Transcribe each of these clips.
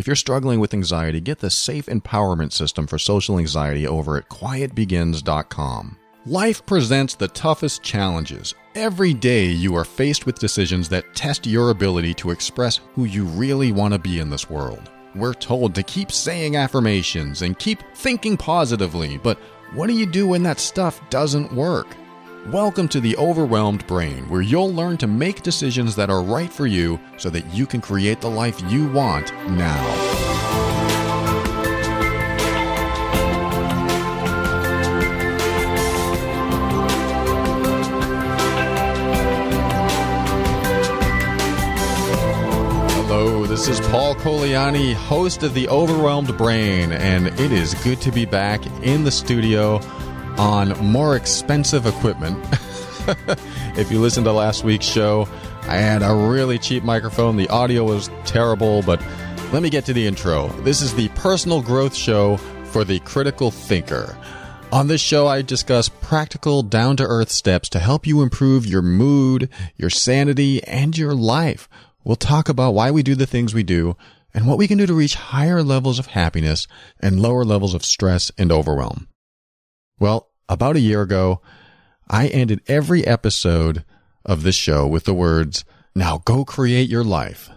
If you're struggling with anxiety, get the safe empowerment system for social anxiety over at quietbegins.com. Life presents the toughest challenges. Every day you are faced with decisions that test your ability to express who you really want to be in this world. We're told to keep saying affirmations and keep thinking positively, but what do you do when that stuff doesn't work? Welcome to the Overwhelmed Brain, where you'll learn to make decisions that are right for you so that you can create the life you want now. Hello, this is Paul Colaianni, host of the Overwhelmed Brain, and it is good to be back in the studio on more expensive equipment. if you listened to last week's show, I had a really cheap microphone. The audio was terrible, but let me get to the intro. This is the personal growth show for the critical thinker. On this show, I discuss practical, down to earth steps to help you improve your mood, your sanity, and your life. We'll talk about why we do the things we do and what we can do to reach higher levels of happiness and lower levels of stress and overwhelm. Well, about a year ago, I ended every episode of this show with the words, now go create your life.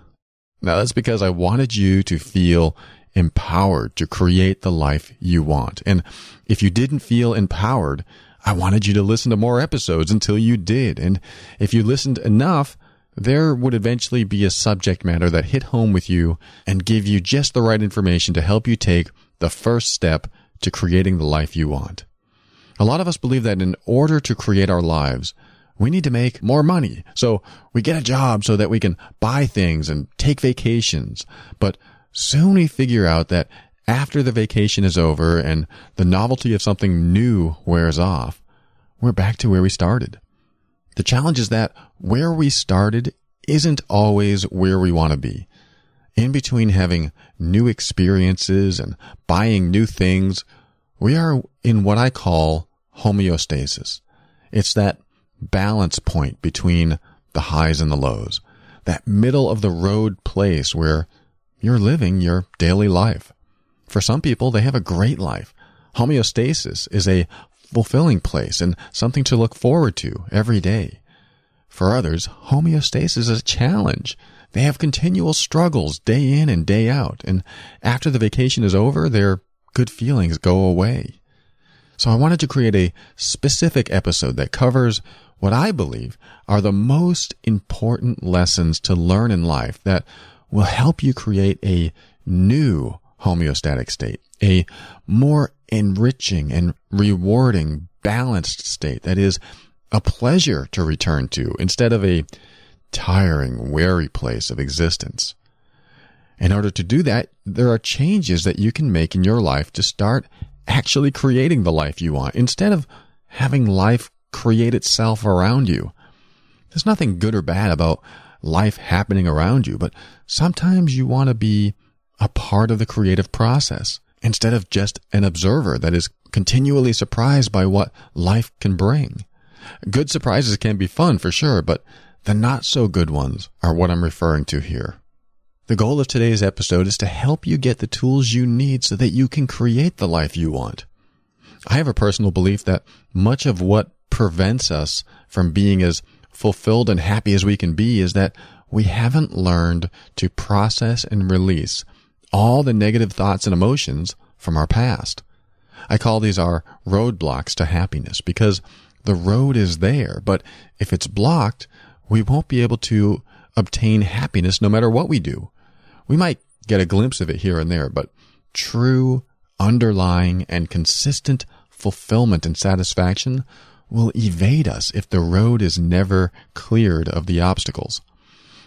Now that's because I wanted you to feel empowered to create the life you want. And if you didn't feel empowered, I wanted you to listen to more episodes until you did. And if you listened enough, there would eventually be a subject matter that hit home with you and give you just the right information to help you take the first step to creating the life you want. A lot of us believe that in order to create our lives, we need to make more money. So we get a job so that we can buy things and take vacations. But soon we figure out that after the vacation is over and the novelty of something new wears off, we're back to where we started. The challenge is that where we started isn't always where we want to be. In between having new experiences and buying new things, we are in what I call homeostasis. It's that balance point between the highs and the lows, that middle of the road place where you're living your daily life. For some people, they have a great life. Homeostasis is a fulfilling place and something to look forward to every day. For others, homeostasis is a challenge. They have continual struggles day in and day out, and after the vacation is over, their good feelings go away. So I wanted to create a specific episode that covers what I believe are the most important lessons to learn in life that will help you create a new homeostatic state, a more enriching and rewarding, balanced state that is a pleasure to return to instead of a tiring, weary place of existence. In order to do that, there are changes that you can make in your life to start actually creating the life you want instead of having life create itself around you. There's nothing good or bad about life happening around you, but sometimes you want to be a part of the creative process instead of just an observer that is continually surprised by what life can bring. Good surprises can be fun for sure, but the not so good ones are what I'm referring to here. The goal of today's episode is to help you get the tools you need so that you can create the life you want. I have a personal belief that much of what prevents us from being as fulfilled and happy as we can be is that we haven't learned to process and release all the negative thoughts and emotions from our past. I call these our roadblocks to happiness because the road is there, but if it's blocked, we won't be able to obtain happiness no matter what we do. We might get a glimpse of it here and there, but true, underlying, and consistent fulfillment and satisfaction will evade us if the road is never cleared of the obstacles.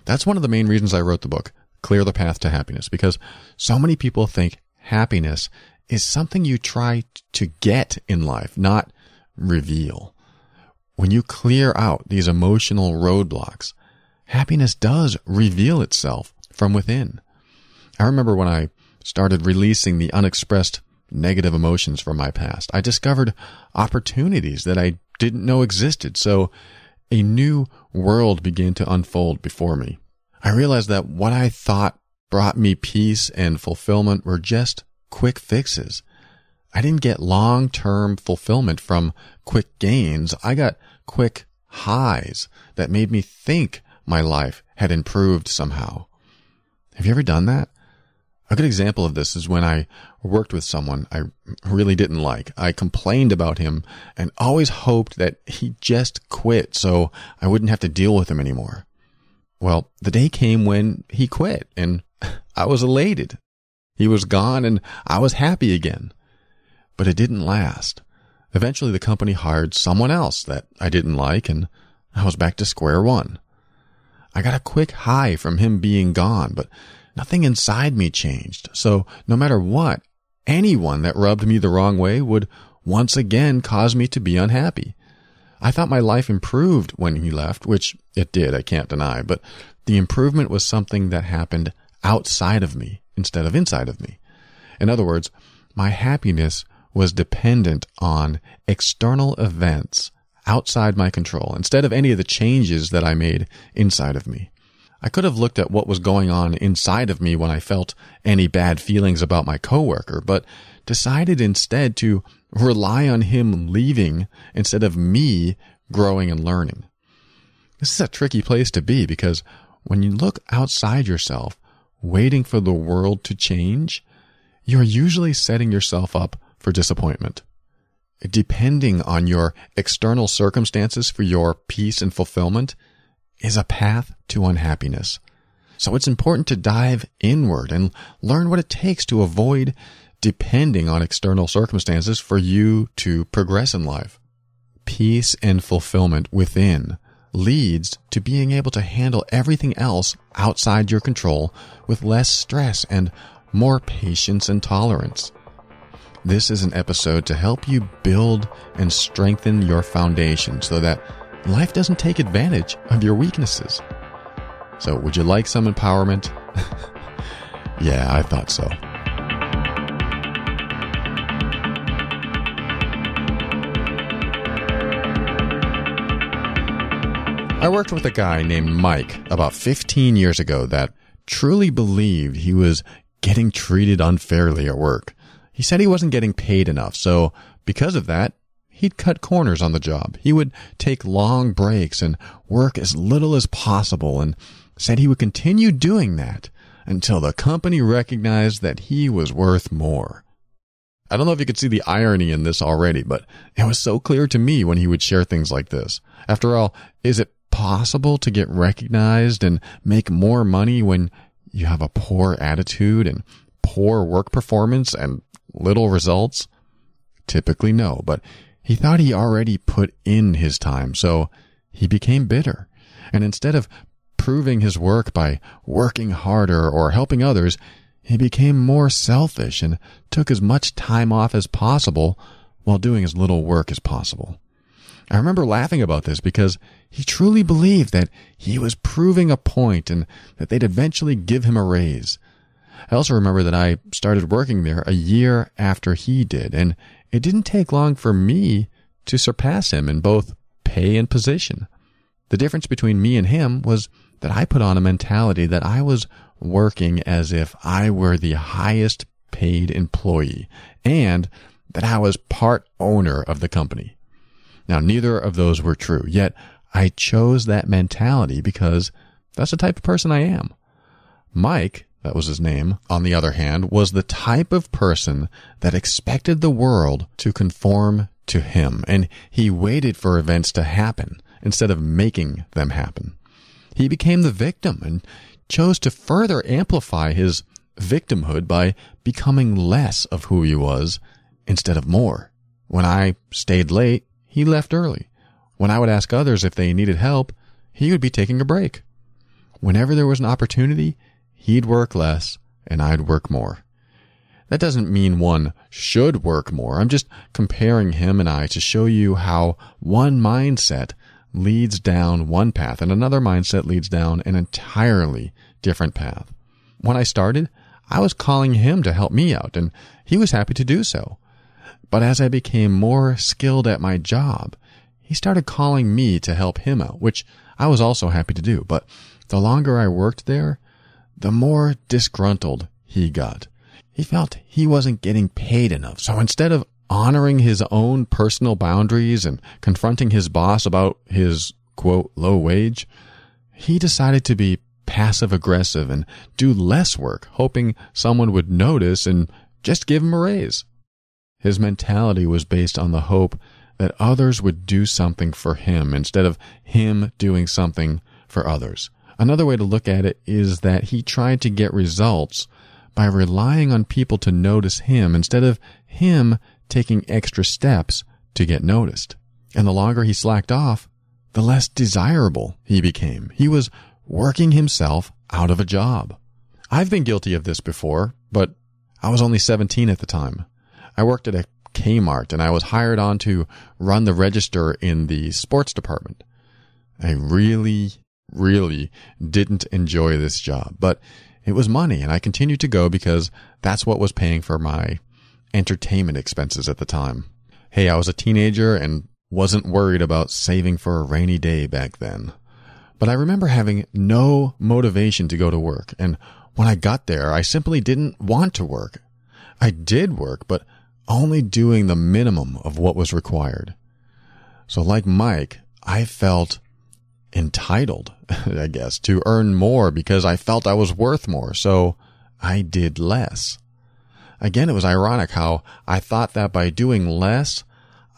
That's one of the main reasons I wrote the book, Clear the Path to Happiness, because so many people think happiness is something you try to get in life, not reveal. When you clear out these emotional roadblocks, happiness does reveal itself from within. I remember when I started releasing the unexpressed negative emotions from my past, I discovered opportunities that I didn't know existed. So a new world began to unfold before me. I realized that what I thought brought me peace and fulfillment were just quick fixes. I didn't get long term fulfillment from quick gains. I got quick highs that made me think my life had improved somehow. Have you ever done that? A good example of this is when I worked with someone I really didn't like. I complained about him and always hoped that he just quit so I wouldn't have to deal with him anymore. Well, the day came when he quit and I was elated. He was gone and I was happy again. But it didn't last. Eventually the company hired someone else that I didn't like and I was back to square one. I got a quick high from him being gone, but nothing inside me changed. So no matter what, anyone that rubbed me the wrong way would once again cause me to be unhappy. I thought my life improved when he left, which it did, I can't deny, but the improvement was something that happened outside of me instead of inside of me. In other words, my happiness was dependent on external events outside my control instead of any of the changes that I made inside of me. I could have looked at what was going on inside of me when I felt any bad feelings about my coworker, but decided instead to rely on him leaving instead of me growing and learning. This is a tricky place to be because when you look outside yourself, waiting for the world to change, you're usually setting yourself up for disappointment. Depending on your external circumstances for your peace and fulfillment is a path to unhappiness. So it's important to dive inward and learn what it takes to avoid depending on external circumstances for you to progress in life. Peace and fulfillment within leads to being able to handle everything else outside your control with less stress and more patience and tolerance. This is an episode to help you build and strengthen your foundation so that life doesn't take advantage of your weaknesses. So, would you like some empowerment? yeah, I thought so. I worked with a guy named Mike about 15 years ago that truly believed he was getting treated unfairly at work. He said he wasn't getting paid enough, so because of that, he'd cut corners on the job. He would take long breaks and work as little as possible and said he would continue doing that until the company recognized that he was worth more. I don't know if you could see the irony in this already, but it was so clear to me when he would share things like this. After all, is it possible to get recognized and make more money when you have a poor attitude and poor work performance and little results? Typically no, but he thought he already put in his time, so he became bitter. And instead of proving his work by working harder or helping others, he became more selfish and took as much time off as possible while doing as little work as possible. I remember laughing about this because he truly believed that he was proving a point and that they'd eventually give him a raise. I also remember that I started working there a year after he did, and it didn't take long for me to surpass him in both pay and position. The difference between me and him was that I put on a mentality that I was working as if I were the highest paid employee and that I was part owner of the company. Now, neither of those were true, yet I chose that mentality because that's the type of person I am. Mike that was his name, on the other hand, was the type of person that expected the world to conform to him, and he waited for events to happen instead of making them happen. He became the victim and chose to further amplify his victimhood by becoming less of who he was instead of more. When I stayed late, he left early. When I would ask others if they needed help, he would be taking a break. Whenever there was an opportunity, He'd work less and I'd work more. That doesn't mean one should work more. I'm just comparing him and I to show you how one mindset leads down one path and another mindset leads down an entirely different path. When I started, I was calling him to help me out and he was happy to do so. But as I became more skilled at my job, he started calling me to help him out, which I was also happy to do. But the longer I worked there, the more disgruntled he got. He felt he wasn't getting paid enough. So instead of honoring his own personal boundaries and confronting his boss about his quote low wage, he decided to be passive aggressive and do less work, hoping someone would notice and just give him a raise. His mentality was based on the hope that others would do something for him instead of him doing something for others. Another way to look at it is that he tried to get results by relying on people to notice him instead of him taking extra steps to get noticed. And the longer he slacked off, the less desirable he became. He was working himself out of a job. I've been guilty of this before, but I was only 17 at the time. I worked at a Kmart and I was hired on to run the register in the sports department. I really, really didn't enjoy this job, but it was money and I continued to go because that's what was paying for my entertainment expenses at the time. Hey, I was a teenager and wasn't worried about saving for a rainy day back then. But I remember having no motivation to go to work. And when I got there, I simply didn't want to work. I did work, but only doing the minimum of what was required. So like Mike, I felt entitled, I guess, to earn more because I felt I was worth more. So I did less. Again, it was ironic how I thought that by doing less,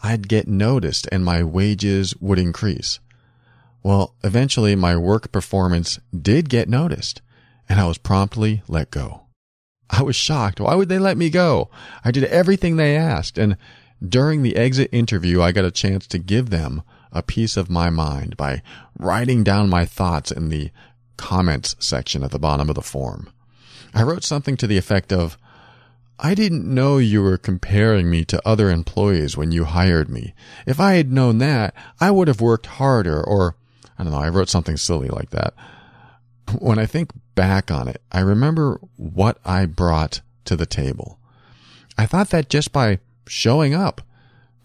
I'd get noticed and my wages would increase. Well, eventually my work performance did get noticed and I was promptly let go. I was shocked. Why would they let me go? I did everything they asked. And during the exit interview, I got a chance to give them a piece of my mind by writing down my thoughts in the comments section at the bottom of the form. I wrote something to the effect of, I didn't know you were comparing me to other employees when you hired me. If I had known that, I would have worked harder or, I don't know, I wrote something silly like that. When I think back on it, I remember what I brought to the table. I thought that just by showing up,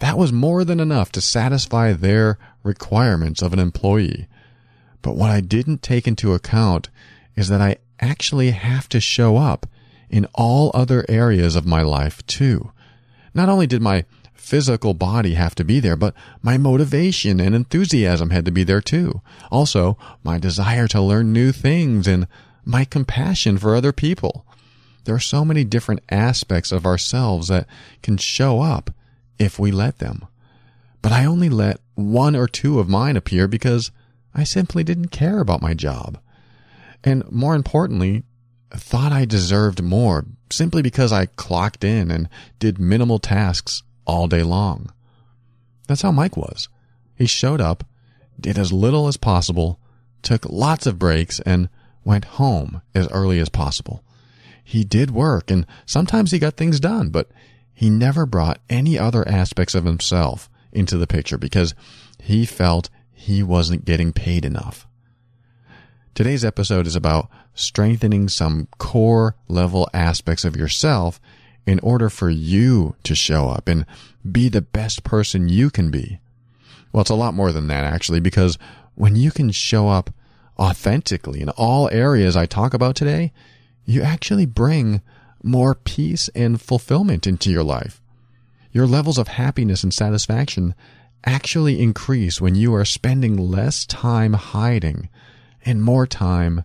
that was more than enough to satisfy their requirements of an employee. But what I didn't take into account is that I actually have to show up in all other areas of my life too. Not only did my physical body have to be there, but my motivation and enthusiasm had to be there too. Also, my desire to learn new things and my compassion for other people. There are so many different aspects of ourselves that can show up if we let them. But I only let one or two of mine appear because I simply didn't care about my job. And more importantly, thought I deserved more simply because I clocked in and did minimal tasks all day long. That's how Mike was. He showed up, did as little as possible, took lots of breaks, and went home as early as possible. He did work, and sometimes he got things done, but he never brought any other aspects of himself into the picture because he felt he wasn't getting paid enough. Today's episode is about strengthening some core level aspects of yourself in order for you to show up and be the best person you can be. Well, it's a lot more than that actually, because when you can show up authentically in all areas I talk about today, you actually bring more peace and fulfillment into your life. Your levels of happiness and satisfaction actually increase when you are spending less time hiding and more time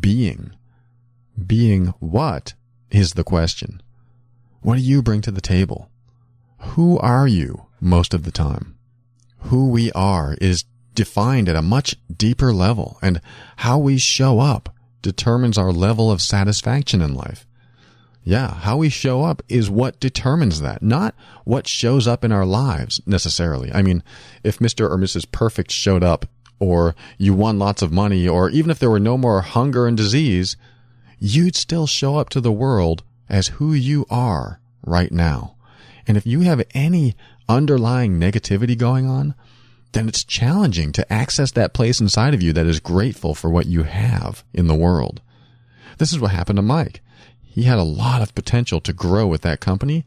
being. Being what is the question? What do you bring to the table? Who are you most of the time? Who we are is defined at a much deeper level, and how we show up determines our level of satisfaction in life. Yeah, how we show up is what determines that, not what shows up in our lives necessarily. I mean, if Mr. or Mrs. Perfect showed up or you won lots of money, or even if there were no more hunger and disease, you'd still show up to the world as who you are right now. And if you have any underlying negativity going on, then it's challenging to access that place inside of you that is grateful for what you have in the world. This is what happened to Mike. He had a lot of potential to grow with that company,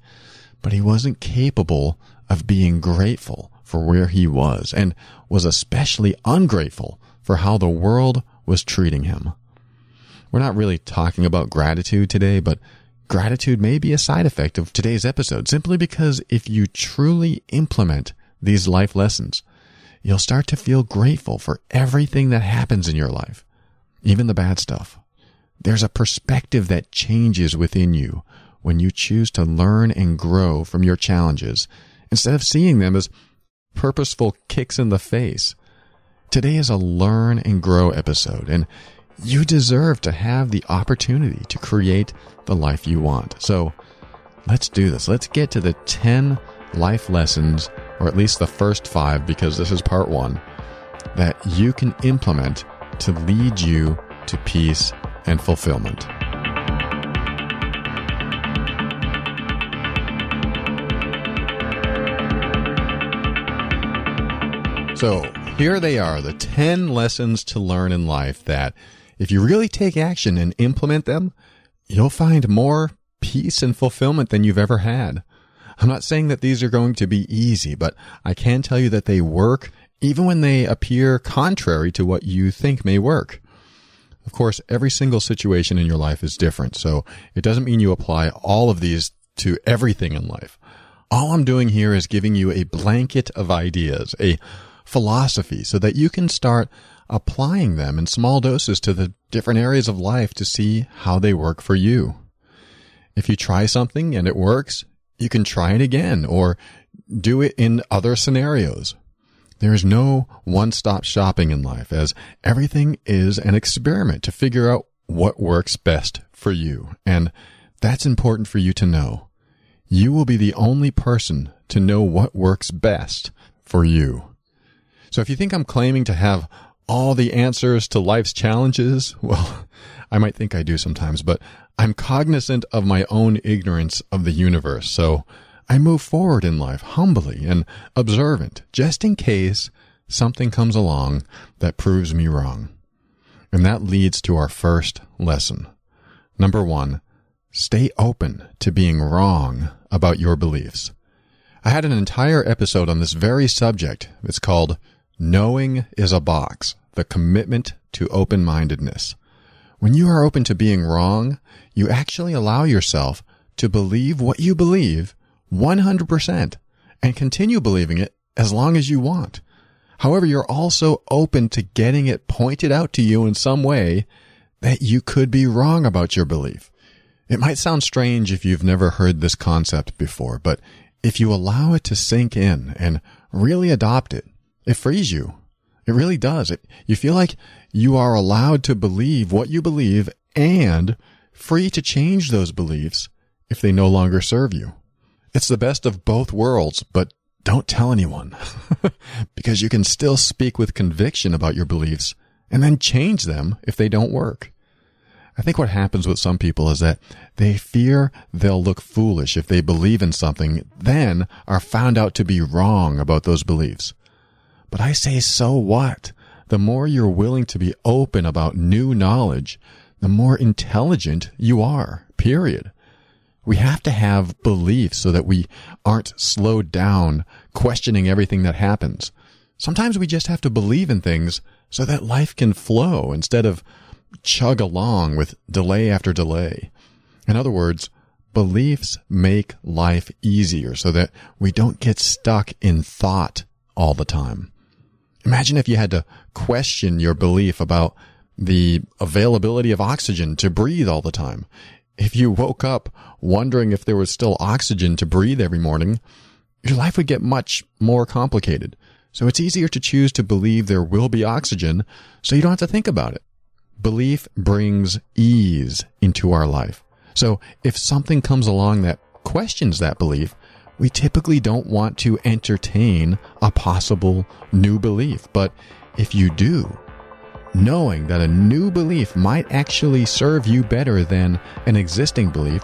but he wasn't capable of being grateful for where he was and was especially ungrateful for how the world was treating him. We're not really talking about gratitude today, but gratitude may be a side effect of today's episode simply because if you truly implement these life lessons, you'll start to feel grateful for everything that happens in your life, even the bad stuff. There's a perspective that changes within you when you choose to learn and grow from your challenges instead of seeing them as purposeful kicks in the face. Today is a learn and grow episode, and you deserve to have the opportunity to create the life you want. So let's do this. Let's get to the 10 life lessons, or at least the first five, because this is part one, that you can implement to lead you to peace and fulfillment. So, here they are the 10 lessons to learn in life that, if you really take action and implement them, you'll find more peace and fulfillment than you've ever had. I'm not saying that these are going to be easy, but I can tell you that they work even when they appear contrary to what you think may work. Of course, every single situation in your life is different, so it doesn't mean you apply all of these to everything in life. All I'm doing here is giving you a blanket of ideas, a philosophy so that you can start applying them in small doses to the different areas of life to see how they work for you. If you try something and it works, you can try it again or do it in other scenarios. There is no one-stop shopping in life as everything is an experiment to figure out what works best for you. And that's important for you to know. You will be the only person to know what works best for you. So if you think I'm claiming to have all the answers to life's challenges, well, I might think I do sometimes, but I'm cognizant of my own ignorance of the universe. So I move forward in life humbly and observant, just in case something comes along that proves me wrong. And that leads to our first lesson. Number one, stay open to being wrong about your beliefs. I had an entire episode on this very subject. It's called Knowing is a box, the commitment to open-mindedness. When you are open to being wrong, you actually allow yourself to believe what you believe 100% and continue believing it as long as you want. However, you're also open to getting it pointed out to you in some way that you could be wrong about your belief. It might sound strange if you've never heard this concept before, but if you allow it to sink in and really adopt it, it frees you. It really does. It, you feel like you are allowed to believe what you believe and free to change those beliefs if they no longer serve you. It's the best of both worlds, but don't tell anyone because you can still speak with conviction about your beliefs and then change them if they don't work. I think what happens with some people is that they fear they'll look foolish if they believe in something, then are found out to be wrong about those beliefs. But I say, so what? The more you're willing to be open about new knowledge, the more intelligent you are, period. We have to have beliefs so that we aren't slowed down questioning everything that happens. Sometimes we just have to believe in things so that life can flow instead of chug along with delay after delay. In other words, beliefs make life easier so that we don't get stuck in thought all the time. Imagine if you had to question your belief about the availability of oxygen to breathe all the time. If you woke up wondering if there was still oxygen to breathe every morning, your life would get much more complicated. So it's easier to choose to believe there will be oxygen so you don't have to think about it. Belief brings ease into our life. So if something comes along that questions that belief, we typically don't want to entertain a possible new belief. But if you do, knowing that a new belief might actually serve you better than an existing belief,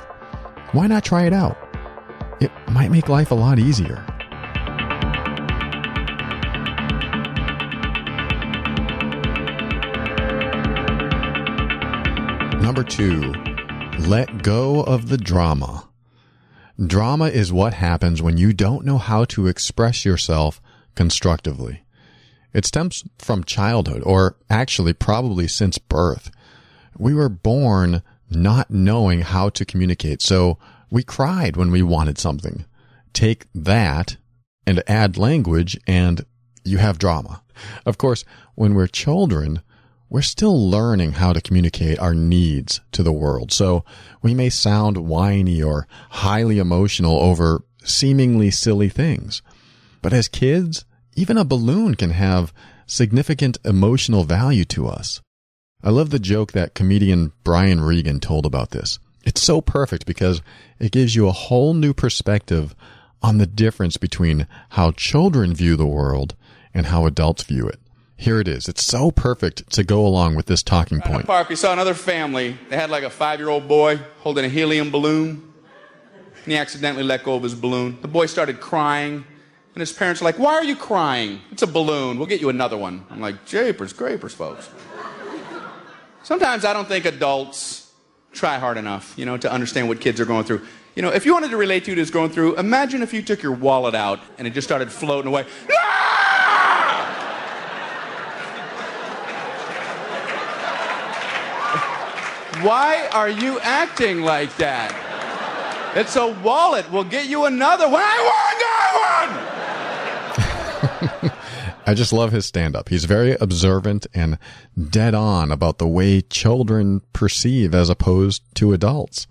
why not try it out? It might make life a lot easier. Number two, let go of the drama. Drama is what happens when you don't know how to express yourself constructively. It stems from childhood, or actually probably since birth. We were born not knowing how to communicate. So we cried when we wanted something. Take that and add language and you have drama. Of course, when we're children, we're still learning how to communicate our needs to the world. So we may sound whiny or highly emotional over seemingly silly things. But as kids, even a balloon can have significant emotional value to us. I love the joke that comedian Brian Regan told about this. It's so perfect because it gives you a whole new perspective on the difference between how children view the world and how adults view it. Here it is. It's so perfect to go along with this talking point. At the park, we saw another family. They had like a five year old boy holding a helium balloon. And he accidentally let go of his balloon. The boy started crying. And his parents are like, Why are you crying? It's a balloon. We'll get you another one. I'm like, Japers, grapers, folks. Sometimes I don't think adults try hard enough, you know, to understand what kids are going through. You know, if you wanted to relate to what going through, imagine if you took your wallet out and it just started floating away. Why are you acting like that? It's a wallet. We'll get you another one. I want one! I just love his stand up. He's very observant and dead on about the way children perceive as opposed to adults.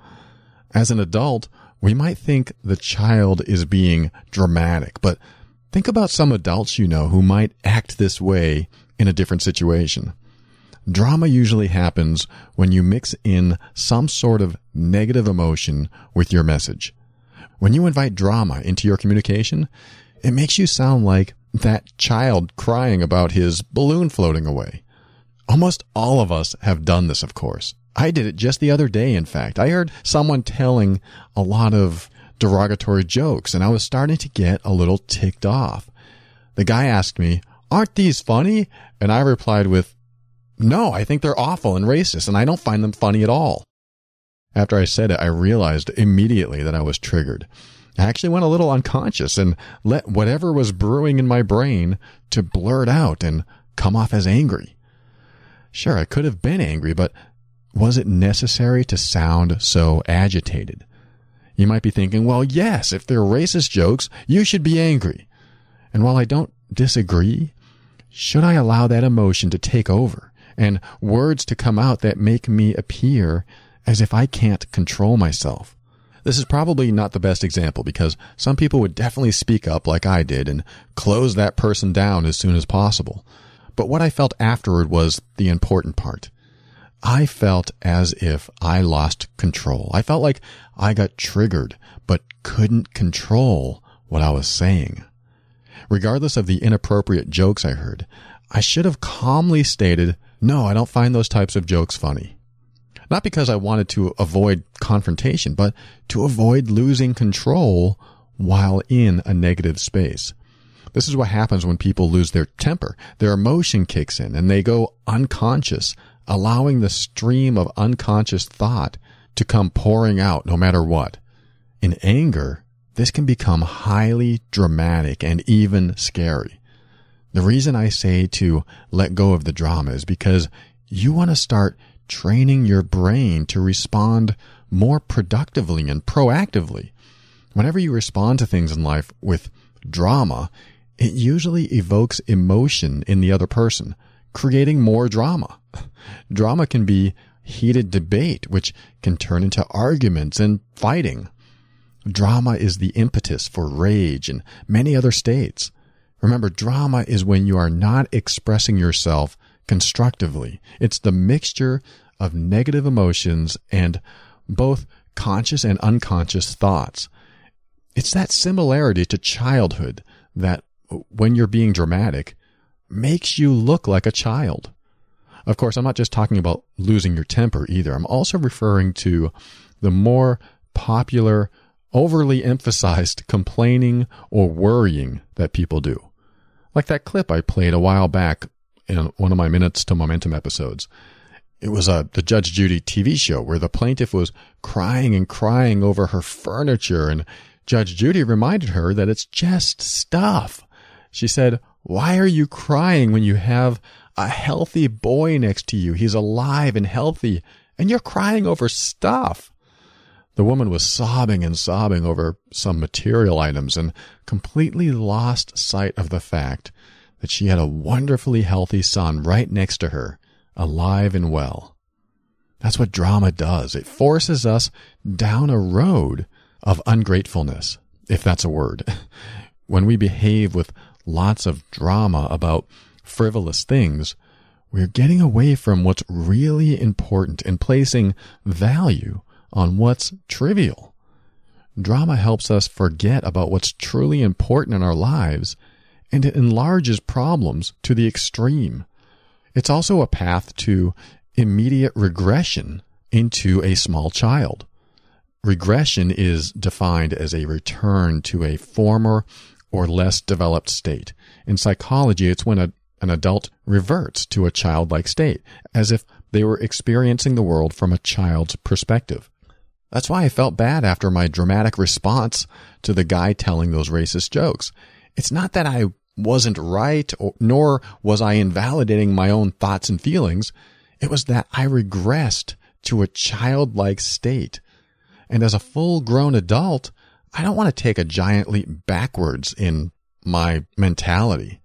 As an adult, we might think the child is being dramatic, but think about some adults you know who might act this way in a different situation. Drama usually happens when you mix in some sort of negative emotion with your message. When you invite drama into your communication, it makes you sound like that child crying about his balloon floating away. Almost all of us have done this, of course. I did it just the other day, in fact. I heard someone telling a lot of derogatory jokes, and I was starting to get a little ticked off. The guy asked me, Aren't these funny? And I replied with, No, I think they're awful and racist, and I don't find them funny at all. After I said it, I realized immediately that I was triggered. I actually went a little unconscious and let whatever was brewing in my brain to blurt out and come off as angry. Sure, I could have been angry, but was it necessary to sound so agitated? You might be thinking, well, yes, if they're racist jokes, you should be angry. And while I don't disagree, should I allow that emotion to take over and words to come out that make me appear as if I can't control myself? This is probably not the best example because some people would definitely speak up like I did and close that person down as soon as possible. But what I felt afterward was the important part. I felt as if I lost control. I felt like I got triggered, but couldn't control what I was saying. Regardless of the inappropriate jokes I heard, I should have calmly stated, no, I don't find those types of jokes funny. Not because I wanted to avoid confrontation, but to avoid losing control while in a negative space. This is what happens when people lose their temper. Their emotion kicks in and they go unconscious, allowing the stream of unconscious thought to come pouring out no matter what. In anger, this can become highly dramatic and even scary. The reason I say to let go of the drama is because you want to start training your brain to respond more productively and proactively. Whenever you respond to things in life with drama, it usually evokes emotion in the other person, creating more drama. drama can be heated debate, which can turn into arguments and fighting. Drama is the impetus for rage and many other states. Remember, drama is when you are not expressing yourself constructively. It's the mixture of negative emotions and both conscious and unconscious thoughts. It's that similarity to childhood that, when you're being dramatic, makes you look like a child. Of course, I'm not just talking about losing your temper either. I'm also referring to the more popular, overly emphasized complaining or worrying that people do. Like that clip I played a while back in one of my Minutes to Momentum episodes. It was a the Judge Judy TV show where the plaintiff was crying and crying over her furniture and Judge Judy reminded her that it's just stuff. She said, "Why are you crying when you have a healthy boy next to you. He's alive and healthy, and you're crying over stuff. The woman was sobbing and sobbing over some material items and completely lost sight of the fact that she had a wonderfully healthy son right next to her, alive and well. That's what drama does. It forces us down a road of ungratefulness, if that's a word. When we behave with lots of drama about frivolous things, we're getting away from what's really important and placing value on what's trivial. Drama helps us forget about what's truly important in our lives and it enlarges problems to the extreme. It's also a path to immediate regression into a small child. Regression is defined as a return to a former or less developed state. In psychology, it's when a, an adult reverts to a childlike state, as if they were experiencing the world from a child's perspective. That's why I felt bad after my dramatic response to the guy telling those racist jokes. It's not that I wasn't right, or, nor was I invalidating my own thoughts and feelings. It was that I regressed to a childlike state. And as a full grown adult, I don't want to take a giant leap backwards in my mentality.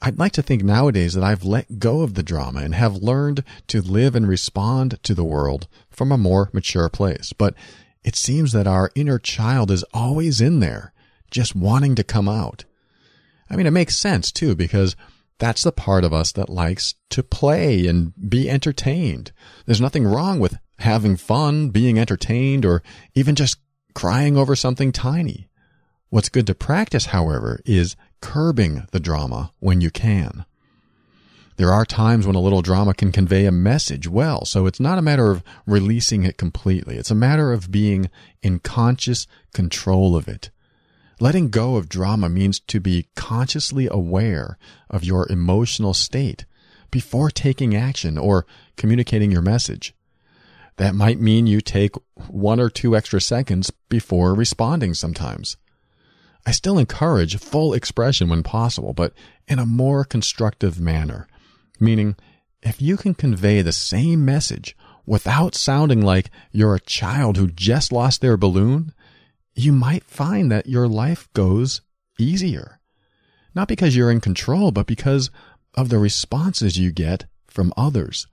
I'd like to think nowadays that I've let go of the drama and have learned to live and respond to the world from a more mature place. But it seems that our inner child is always in there, just wanting to come out. I mean, it makes sense too, because that's the part of us that likes to play and be entertained. There's nothing wrong with having fun, being entertained, or even just crying over something tiny. What's good to practice, however, is curbing the drama when you can. There are times when a little drama can convey a message well, so it's not a matter of releasing it completely. It's a matter of being in conscious control of it. Letting go of drama means to be consciously aware of your emotional state before taking action or communicating your message. That might mean you take one or two extra seconds before responding sometimes. I still encourage full expression when possible, but in a more constructive manner. Meaning, if you can convey the same message without sounding like you're a child who just lost their balloon, you might find that your life goes easier. Not because you're in control, but because of the responses you get from others.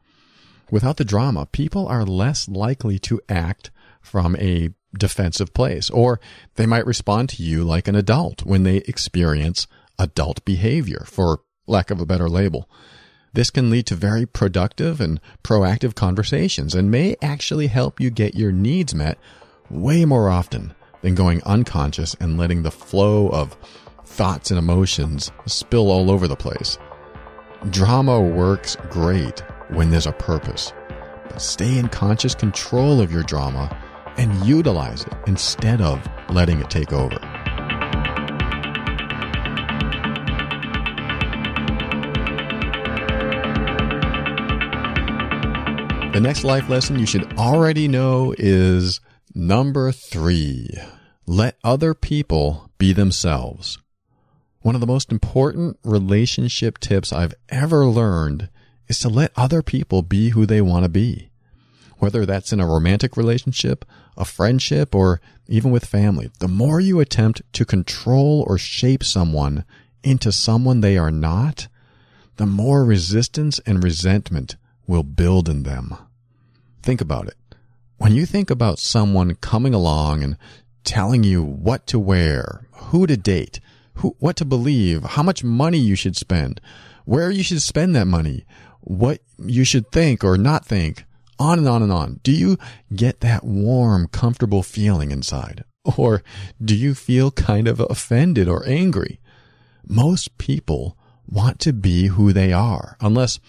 Without the drama, people are less likely to act from a defensive place, or they might respond to you like an adult when they experience adult behavior, for lack of a better label. This can lead to very productive and proactive conversations and may actually help you get your needs met way more often than going unconscious and letting the flow of thoughts and emotions spill all over the place. Drama works great when there's a purpose. But stay in conscious control of your drama and utilize it instead of letting it take over. The next life lesson you should already know is number three. Let other people be themselves. One of the most important relationship tips I've ever learned is to let other people be who they want to be. Whether that's in a romantic relationship, a friendship, or even with family, the more you attempt to control or shape someone into someone they are not, the more resistance and resentment will build in them. Think about it. When you think about someone coming along and telling you what to wear, who to date, who, what to believe, how much money you should spend, where you should spend that money, what you should think or not think, on and on and on. Do you get that warm, comfortable feeling inside? Or do you feel kind of offended or angry? Most people want to be who they are, unless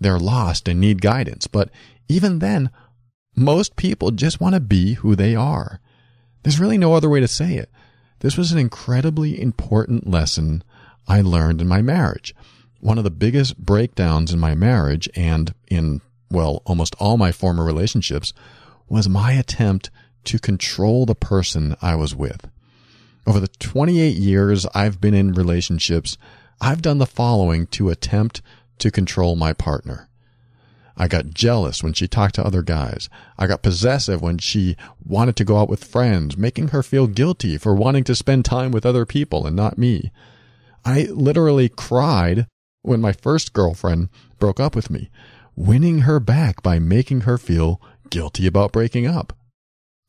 they're lost and need guidance. But even then, most people just want to be who they are. There's really no other way to say it. This was an incredibly important lesson I learned in my marriage one of the biggest breakdowns in my marriage and in, well, almost all my former relationships was my attempt to control the person I was with. Over the 28 years I've been in relationships, I've done the following to attempt to control my partner. I got jealous when she talked to other guys. I got possessive when she wanted to go out with friends, making her feel guilty for wanting to spend time with other people and not me. I literally cried when my first girlfriend broke up with me, winning her back by making her feel guilty about breaking up.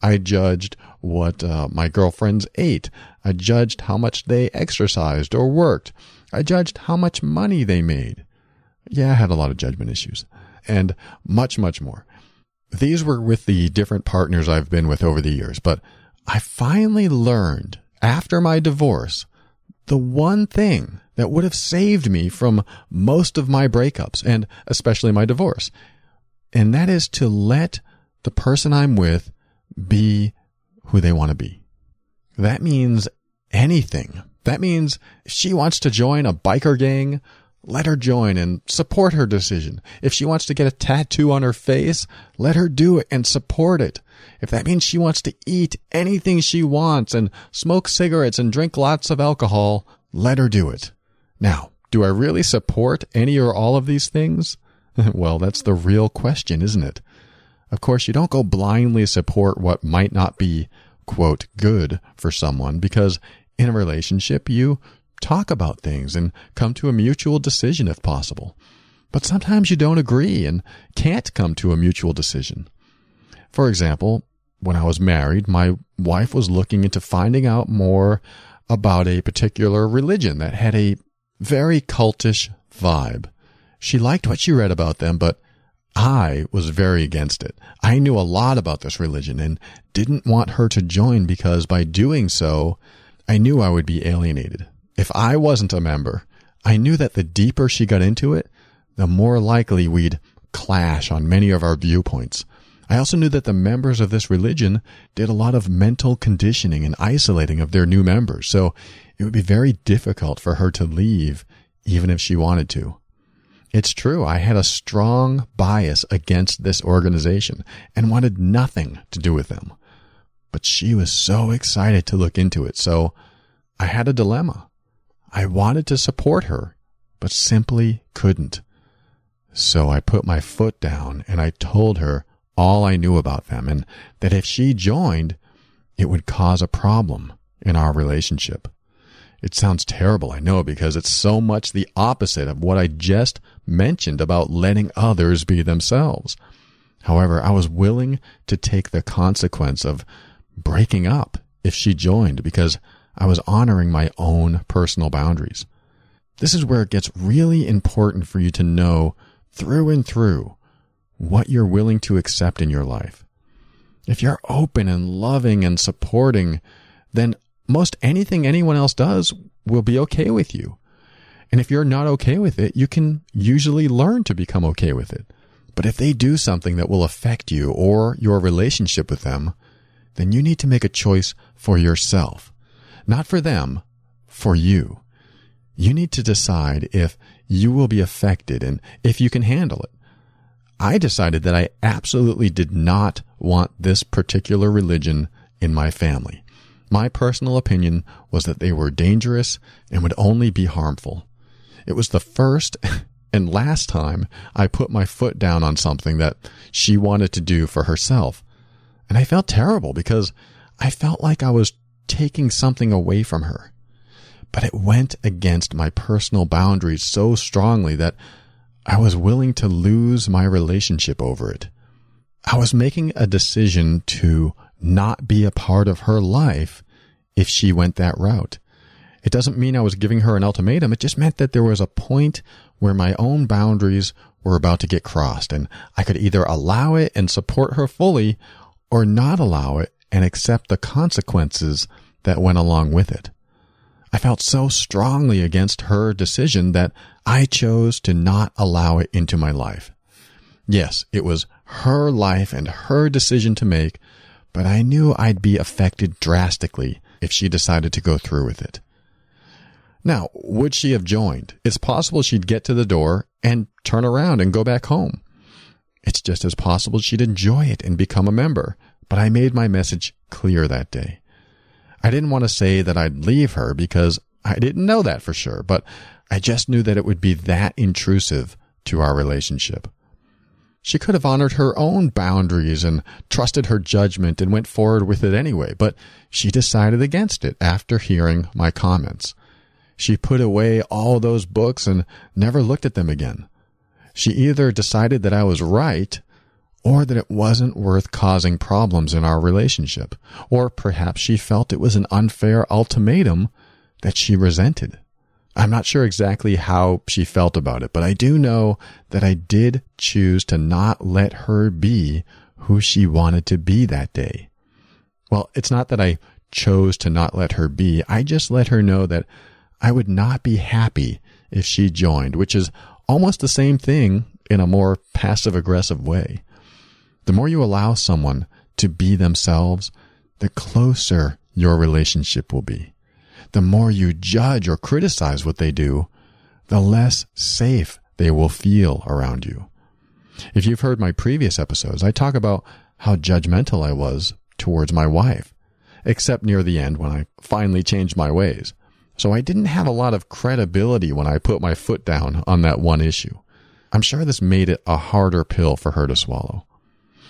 I judged what uh, my girlfriends ate. I judged how much they exercised or worked. I judged how much money they made. Yeah, I had a lot of judgment issues and much, much more. These were with the different partners I've been with over the years, but I finally learned after my divorce the one thing that would have saved me from most of my breakups and especially my divorce. And that is to let the person I'm with be who they want to be. That means anything. That means she wants to join a biker gang, let her join and support her decision. If she wants to get a tattoo on her face, let her do it and support it. If that means she wants to eat anything she wants and smoke cigarettes and drink lots of alcohol, let her do it. Now, do I really support any or all of these things? well, that's the real question, isn't it? Of course, you don't go blindly support what might not be, quote, good for someone because in a relationship, you talk about things and come to a mutual decision if possible. But sometimes you don't agree and can't come to a mutual decision. For example, when I was married, my wife was looking into finding out more about a particular religion that had a very cultish vibe. She liked what she read about them, but I was very against it. I knew a lot about this religion and didn't want her to join because by doing so, I knew I would be alienated. If I wasn't a member, I knew that the deeper she got into it, the more likely we'd clash on many of our viewpoints. I also knew that the members of this religion did a lot of mental conditioning and isolating of their new members, so it would be very difficult for her to leave even if she wanted to. It's true. I had a strong bias against this organization and wanted nothing to do with them. But she was so excited to look into it. So I had a dilemma. I wanted to support her, but simply couldn't. So I put my foot down and I told her all I knew about them and that if she joined, it would cause a problem in our relationship. It sounds terrible, I know, because it's so much the opposite of what I just mentioned about letting others be themselves. However, I was willing to take the consequence of breaking up if she joined because I was honoring my own personal boundaries. This is where it gets really important for you to know through and through what you're willing to accept in your life. If you're open and loving and supporting, then most anything anyone else does will be okay with you. And if you're not okay with it, you can usually learn to become okay with it. But if they do something that will affect you or your relationship with them, then you need to make a choice for yourself. Not for them, for you. You need to decide if you will be affected and if you can handle it. I decided that I absolutely did not want this particular religion in my family. My personal opinion was that they were dangerous and would only be harmful. It was the first and last time I put my foot down on something that she wanted to do for herself. And I felt terrible because I felt like I was taking something away from her. But it went against my personal boundaries so strongly that I was willing to lose my relationship over it. I was making a decision to not be a part of her life if she went that route. It doesn't mean I was giving her an ultimatum. It just meant that there was a point where my own boundaries were about to get crossed and I could either allow it and support her fully or not allow it and accept the consequences that went along with it. I felt so strongly against her decision that I chose to not allow it into my life. Yes, it was her life and her decision to make, but I knew I'd be affected drastically if she decided to go through with it. Now, would she have joined? It's possible she'd get to the door and turn around and go back home. It's just as possible she'd enjoy it and become a member, but I made my message clear that day. I didn't want to say that I'd leave her because I didn't know that for sure, but I just knew that it would be that intrusive to our relationship. She could have honored her own boundaries and trusted her judgment and went forward with it anyway, but she decided against it after hearing my comments. She put away all those books and never looked at them again. She either decided that I was right or that it wasn't worth causing problems in our relationship, or perhaps she felt it was an unfair ultimatum that she resented. I'm not sure exactly how she felt about it, but I do know that I did choose to not let her be who she wanted to be that day. Well, it's not that I chose to not let her be. I just let her know that I would not be happy if she joined, which is almost the same thing in a more passive aggressive way. The more you allow someone to be themselves, the closer your relationship will be the more you judge or criticize what they do, the less safe they will feel around you. If you've heard my previous episodes, I talk about how judgmental I was towards my wife, except near the end when I finally changed my ways. So I didn't have a lot of credibility when I put my foot down on that one issue. I'm sure this made it a harder pill for her to swallow.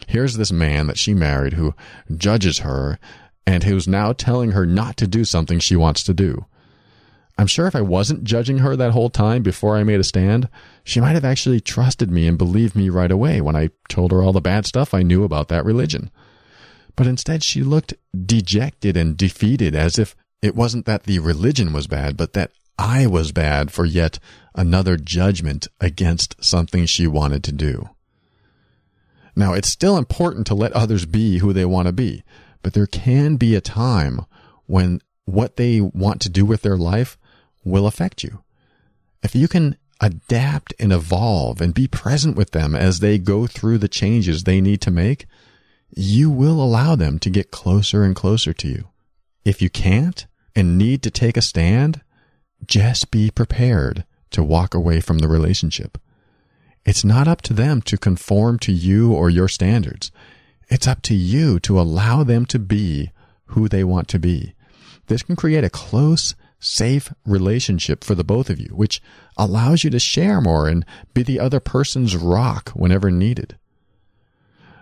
Here's this man that she married who judges her and who's now telling her not to do something she wants to do. I'm sure if I wasn't judging her that whole time before I made a stand, she might have actually trusted me and believed me right away when I told her all the bad stuff I knew about that religion. But instead, she looked dejected and defeated as if it wasn't that the religion was bad, but that I was bad for yet another judgment against something she wanted to do. Now, it's still important to let others be who they want to be, but there can be a time when what they want to do with their life will affect you. If you can adapt and evolve and be present with them as they go through the changes they need to make, you will allow them to get closer and closer to you. If you can't and need to take a stand, just be prepared to walk away from the relationship. It's not up to them to conform to you or your standards. It's up to you to allow them to be who they want to be. This can create a close, safe relationship for the both of you, which allows you to share more and be the other person's rock whenever needed.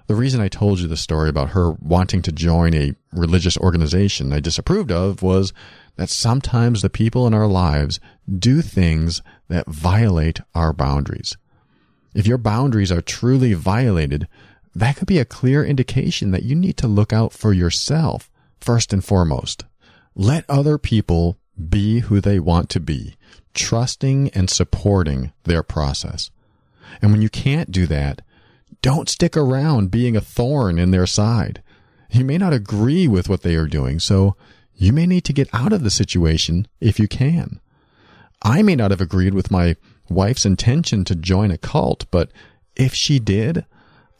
The reason I told you the story about her wanting to join a religious organization I disapproved of was that sometimes the people in our lives do things that violate our boundaries. If your boundaries are truly violated, that could be a clear indication that you need to look out for yourself first and foremost. Let other people be who they want to be, trusting and supporting their process. And when you can't do that, don't stick around being a thorn in their side. You may not agree with what they are doing, so you may need to get out of the situation if you can. I may not have agreed with my wife's intention to join a cult, but if she did,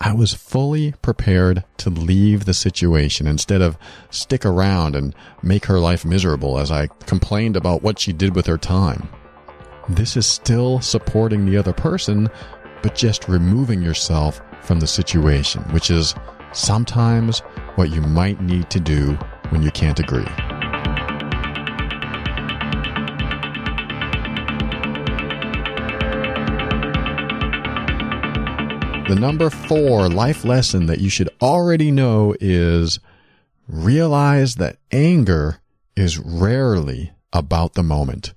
I was fully prepared to leave the situation instead of stick around and make her life miserable as I complained about what she did with her time. This is still supporting the other person, but just removing yourself from the situation, which is sometimes what you might need to do when you can't agree. The number four life lesson that you should already know is realize that anger is rarely about the moment.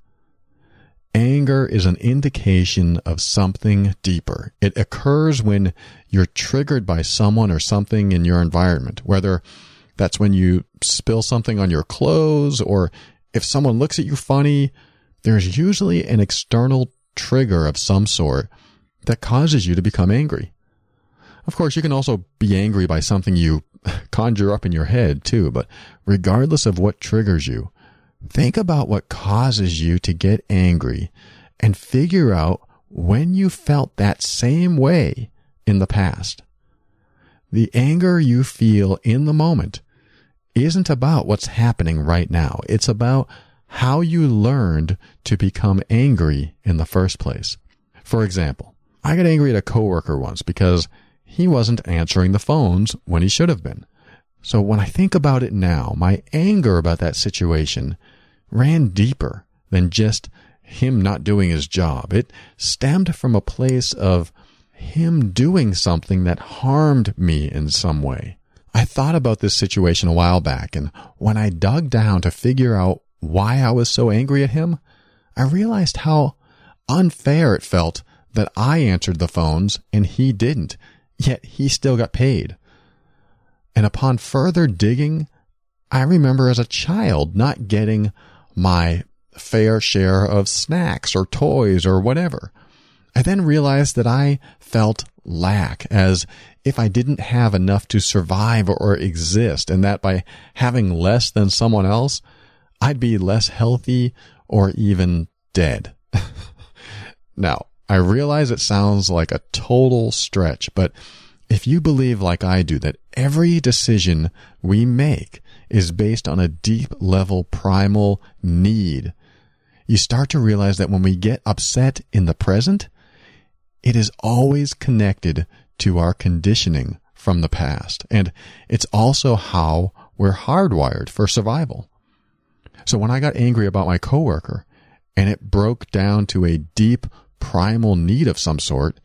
Anger is an indication of something deeper. It occurs when you're triggered by someone or something in your environment, whether that's when you spill something on your clothes or if someone looks at you funny, there's usually an external trigger of some sort that causes you to become angry. Of course, you can also be angry by something you conjure up in your head too, but regardless of what triggers you, think about what causes you to get angry and figure out when you felt that same way in the past. The anger you feel in the moment isn't about what's happening right now. It's about how you learned to become angry in the first place. For example, I got angry at a coworker once because he wasn't answering the phones when he should have been. So when I think about it now, my anger about that situation ran deeper than just him not doing his job. It stemmed from a place of him doing something that harmed me in some way. I thought about this situation a while back, and when I dug down to figure out why I was so angry at him, I realized how unfair it felt that I answered the phones and he didn't, yet he still got paid. And upon further digging, I remember as a child not getting my fair share of snacks or toys or whatever. I then realized that I felt lack as if I didn't have enough to survive or exist, and that by having less than someone else, I'd be less healthy or even dead. now, I realize it sounds like a total stretch, but if you believe like I do that every decision we make is based on a deep level primal need, you start to realize that when we get upset in the present, it is always connected to our conditioning from the past. And it's also how we're hardwired for survival. So when I got angry about my coworker and it broke down to a deep primal need of some sort,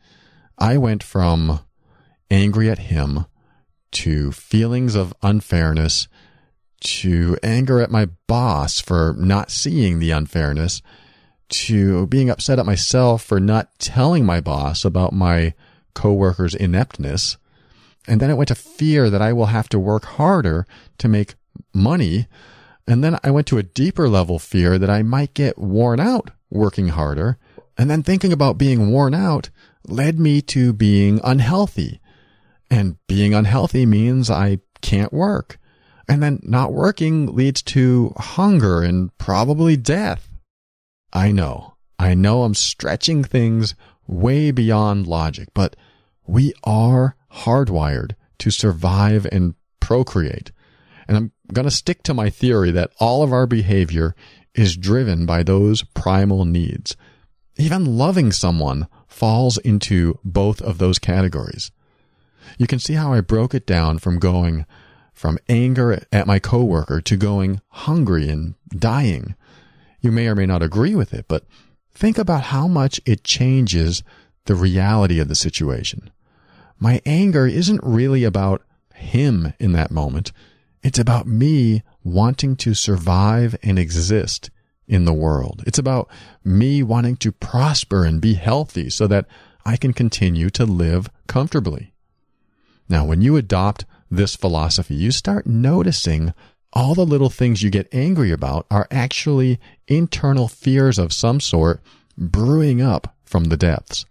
I went from angry at him to feelings of unfairness to anger at my boss for not seeing the unfairness to being upset at myself for not telling my boss about my coworker's ineptness. And then it went to fear that I will have to work harder to make money. And then I went to a deeper level fear that I might get worn out working harder. And then thinking about being worn out led me to being unhealthy. And being unhealthy means I can't work. And then not working leads to hunger and probably death. I know. I know I'm stretching things way beyond logic, but we are hardwired to survive and procreate. And I'm going to stick to my theory that all of our behavior is driven by those primal needs. Even loving someone falls into both of those categories. You can see how I broke it down from going from anger at my coworker to going hungry and dying you may or may not agree with it, but think about how much it changes the reality of the situation. My anger isn't really about him in that moment. It's about me wanting to survive and exist in the world. It's about me wanting to prosper and be healthy so that I can continue to live comfortably. Now, when you adopt this philosophy, you start noticing all the little things you get angry about are actually internal fears of some sort brewing up from the depths.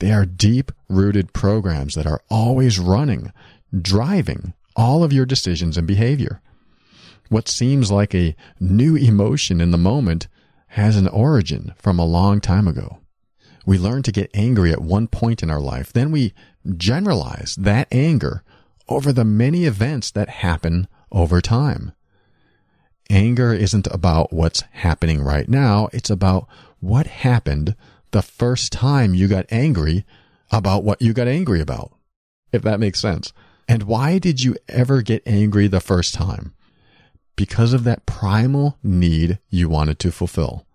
They are deep rooted programs that are always running, driving all of your decisions and behavior. What seems like a new emotion in the moment has an origin from a long time ago. We learn to get angry at one point in our life, then we generalize that anger over the many events that happen over time. Anger isn't about what's happening right now. It's about what happened the first time you got angry about what you got angry about. If that makes sense. And why did you ever get angry the first time? Because of that primal need you wanted to fulfill.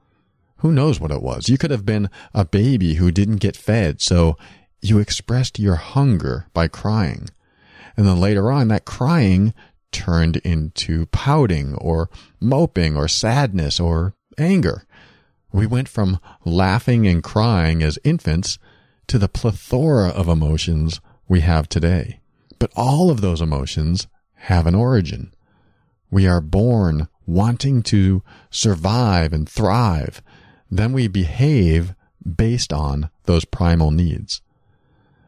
Who knows what it was? You could have been a baby who didn't get fed, so you expressed your hunger by crying. And then later on, that crying turned into pouting or moping or sadness or anger. We went from laughing and crying as infants to the plethora of emotions we have today. But all of those emotions have an origin. We are born wanting to survive and thrive. Then we behave based on those primal needs.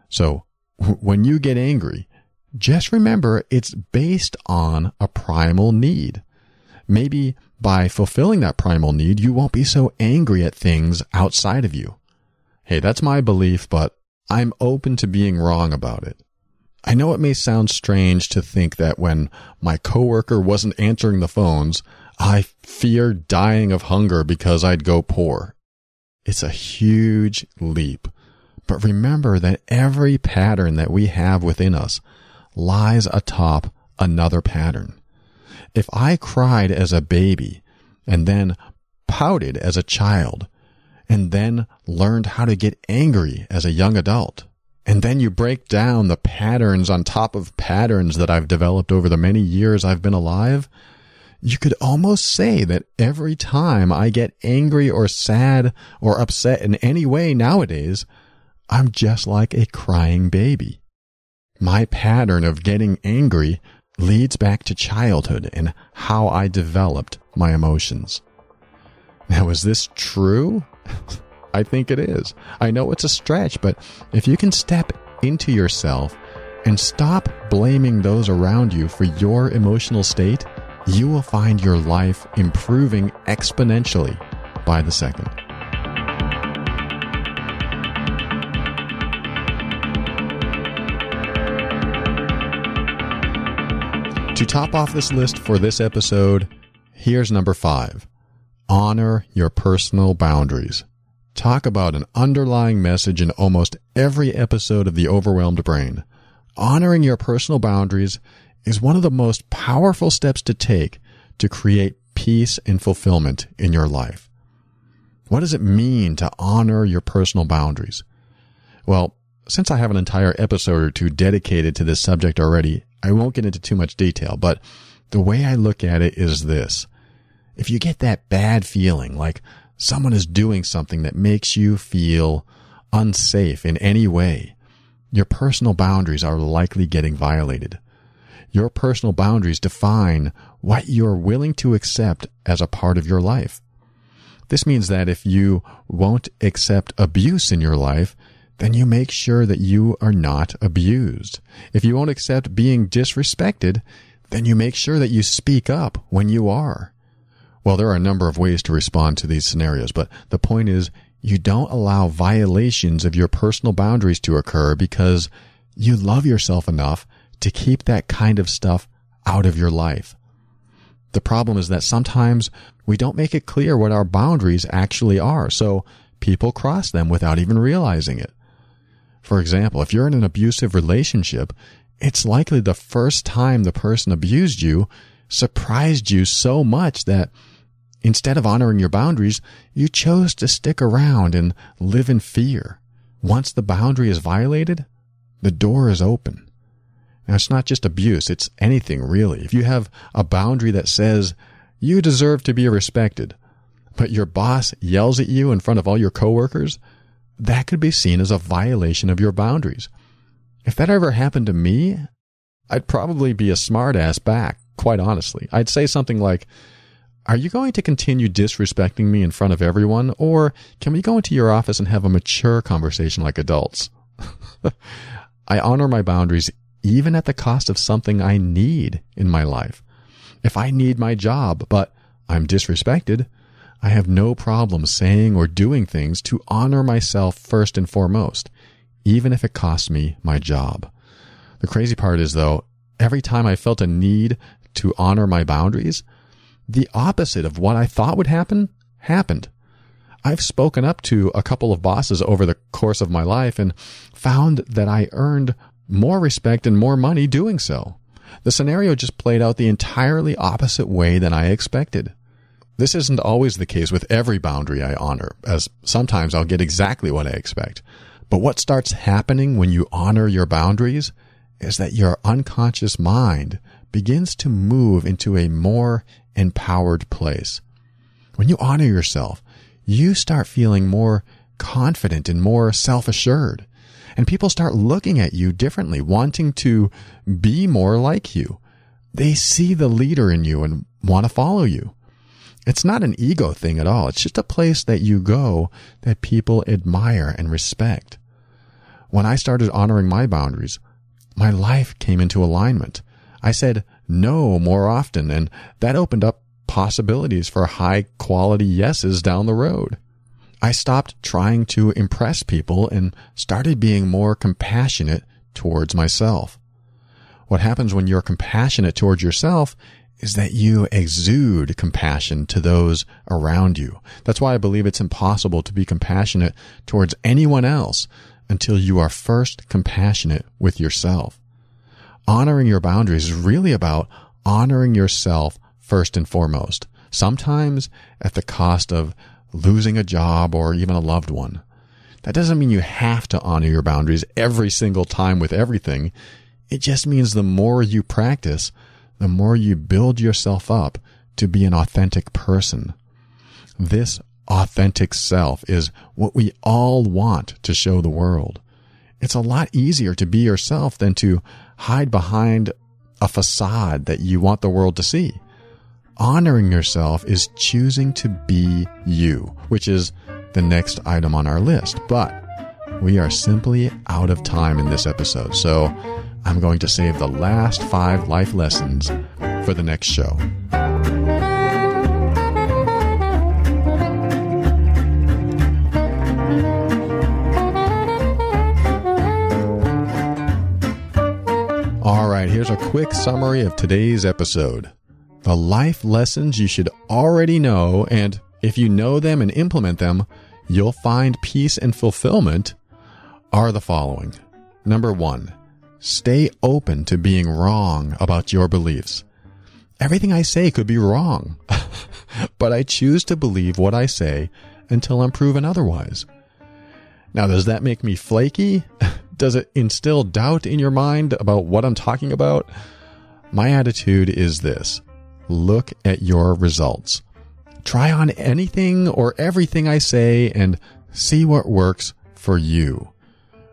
So when you get angry, just remember it's based on a primal need. Maybe by fulfilling that primal need, you won't be so angry at things outside of you. Hey, that's my belief, but I'm open to being wrong about it. I know it may sound strange to think that when my coworker wasn't answering the phones, I feared dying of hunger because I'd go poor. It's a huge leap. But remember that every pattern that we have within us lies atop another pattern. If I cried as a baby and then pouted as a child, and then learned how to get angry as a young adult. And then you break down the patterns on top of patterns that I've developed over the many years I've been alive. You could almost say that every time I get angry or sad or upset in any way nowadays, I'm just like a crying baby. My pattern of getting angry leads back to childhood and how I developed my emotions. Now, is this true? I think it is. I know it's a stretch, but if you can step into yourself and stop blaming those around you for your emotional state, you will find your life improving exponentially by the second. To top off this list for this episode, here's number five honor your personal boundaries. Talk about an underlying message in almost every episode of The Overwhelmed Brain. Honoring your personal boundaries is one of the most powerful steps to take to create peace and fulfillment in your life. What does it mean to honor your personal boundaries? Well, since I have an entire episode or two dedicated to this subject already, I won't get into too much detail, but the way I look at it is this. If you get that bad feeling, like someone is doing something that makes you feel unsafe in any way, your personal boundaries are likely getting violated. Your personal boundaries define what you're willing to accept as a part of your life. This means that if you won't accept abuse in your life, then you make sure that you are not abused. If you won't accept being disrespected, then you make sure that you speak up when you are. Well, there are a number of ways to respond to these scenarios, but the point is you don't allow violations of your personal boundaries to occur because you love yourself enough to keep that kind of stuff out of your life. The problem is that sometimes we don't make it clear what our boundaries actually are, so people cross them without even realizing it. For example, if you're in an abusive relationship, it's likely the first time the person abused you surprised you so much that instead of honoring your boundaries, you chose to stick around and live in fear. Once the boundary is violated, the door is open. Now, it's not just abuse, it's anything really. If you have a boundary that says you deserve to be respected, but your boss yells at you in front of all your coworkers, that could be seen as a violation of your boundaries. If that ever happened to me, I'd probably be a smartass back, quite honestly. I'd say something like, Are you going to continue disrespecting me in front of everyone, or can we go into your office and have a mature conversation like adults? I honor my boundaries even at the cost of something I need in my life. If I need my job, but I'm disrespected, I have no problem saying or doing things to honor myself first and foremost, even if it costs me my job. The crazy part is, though, every time I felt a need to honor my boundaries, the opposite of what I thought would happen happened. I've spoken up to a couple of bosses over the course of my life and found that I earned more respect and more money doing so. The scenario just played out the entirely opposite way than I expected. This isn't always the case with every boundary I honor, as sometimes I'll get exactly what I expect. But what starts happening when you honor your boundaries is that your unconscious mind begins to move into a more empowered place. When you honor yourself, you start feeling more confident and more self-assured. And people start looking at you differently, wanting to be more like you. They see the leader in you and want to follow you. It's not an ego thing at all. It's just a place that you go that people admire and respect. When I started honoring my boundaries, my life came into alignment. I said no more often, and that opened up possibilities for high quality yeses down the road. I stopped trying to impress people and started being more compassionate towards myself. What happens when you're compassionate towards yourself is that you exude compassion to those around you. That's why I believe it's impossible to be compassionate towards anyone else until you are first compassionate with yourself. Honoring your boundaries is really about honoring yourself first and foremost, sometimes at the cost of losing a job, or even a loved one. That doesn't mean you have to honor your boundaries every single time with everything. It just means the more you practice, the more you build yourself up to be an authentic person. This authentic self is what we all want to show the world. It's a lot easier to be yourself than to hide behind a facade that you want the world to see. Honoring yourself is choosing to be you, which is the next item on our list. But we are simply out of time in this episode, so I'm going to save the last five life lessons for the next show. All right, here's a quick summary of today's episode. The life lessons you should already know, and if you know them and implement them, you'll find peace and fulfillment, are the following. Number one, stay open to being wrong about your beliefs. Everything I say could be wrong, but I choose to believe what I say until I'm proven otherwise. Now, does that make me flaky? Does it instill doubt in your mind about what I'm talking about? My attitude is this look at your results. Try on anything or everything I say and see what works for you.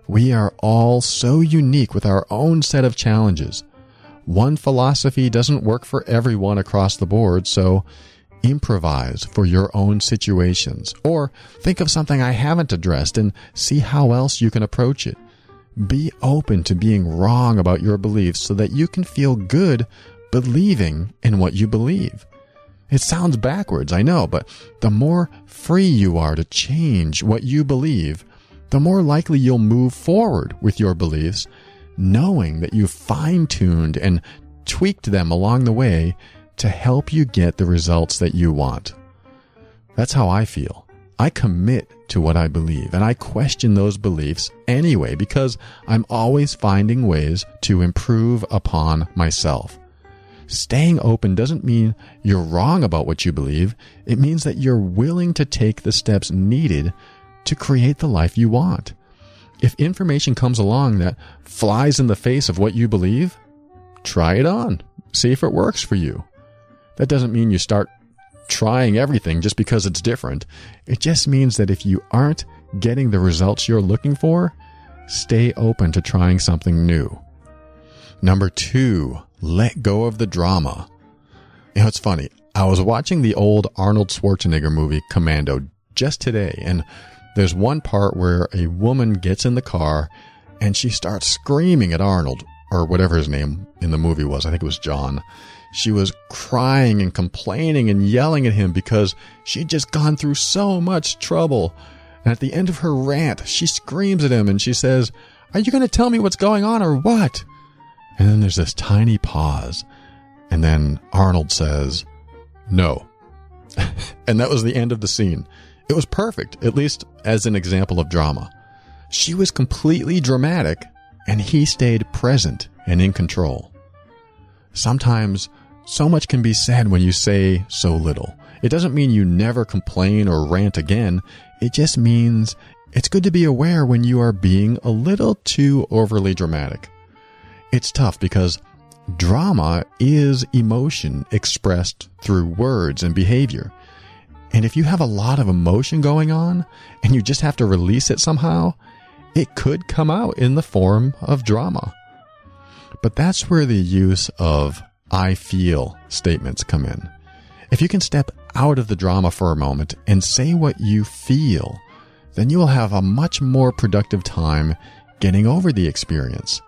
We are all so unique with our own set of challenges. One philosophy doesn't work for everyone across the board, so improvise for your own situations. Or think of something I haven't addressed and see how else you can approach it. Be open to being wrong about your beliefs so that you can feel good believing in what you believe. It sounds backwards, I know, but the more free you are to change what you believe, the more likely you'll move forward with your beliefs, knowing that you've fine tuned and tweaked them along the way to help you get the results that you want. That's how I feel. I commit to what I believe and I question those beliefs anyway because I'm always finding ways to improve upon myself. Staying open doesn't mean you're wrong about what you believe. It means that you're willing to take the steps needed to create the life you want. If information comes along that flies in the face of what you believe, try it on. See if it works for you. That doesn't mean you start trying everything just because it's different. It just means that if you aren't getting the results you're looking for, stay open to trying something new. Number two, let go of the drama. You know, it's funny. I was watching the old Arnold Schwarzenegger movie Commando just today, and there's one part where a woman gets in the car and she starts screaming at Arnold, or whatever his name in the movie was. I think it was John. She was crying and complaining and yelling at him because she'd just gone through so much trouble. And at the end of her rant, she screams at him and she says, Are you going to tell me what's going on or what? And then there's this tiny pause. And then Arnold says, No. and that was the end of the scene. It was perfect, at least as an example of drama. She was completely dramatic, and he stayed present and in control. Sometimes so much can be said when you say so little. It doesn't mean you never complain or rant again. It just means it's good to be aware when you are being a little too overly dramatic. It's tough because drama is emotion expressed through words and behavior. And if you have a lot of emotion going on and you just have to release it somehow, it could come out in the form of drama. But that's where the use of I feel statements come in. If you can step out of the drama for a moment and say what you feel, then you will have a much more productive time getting over the experience.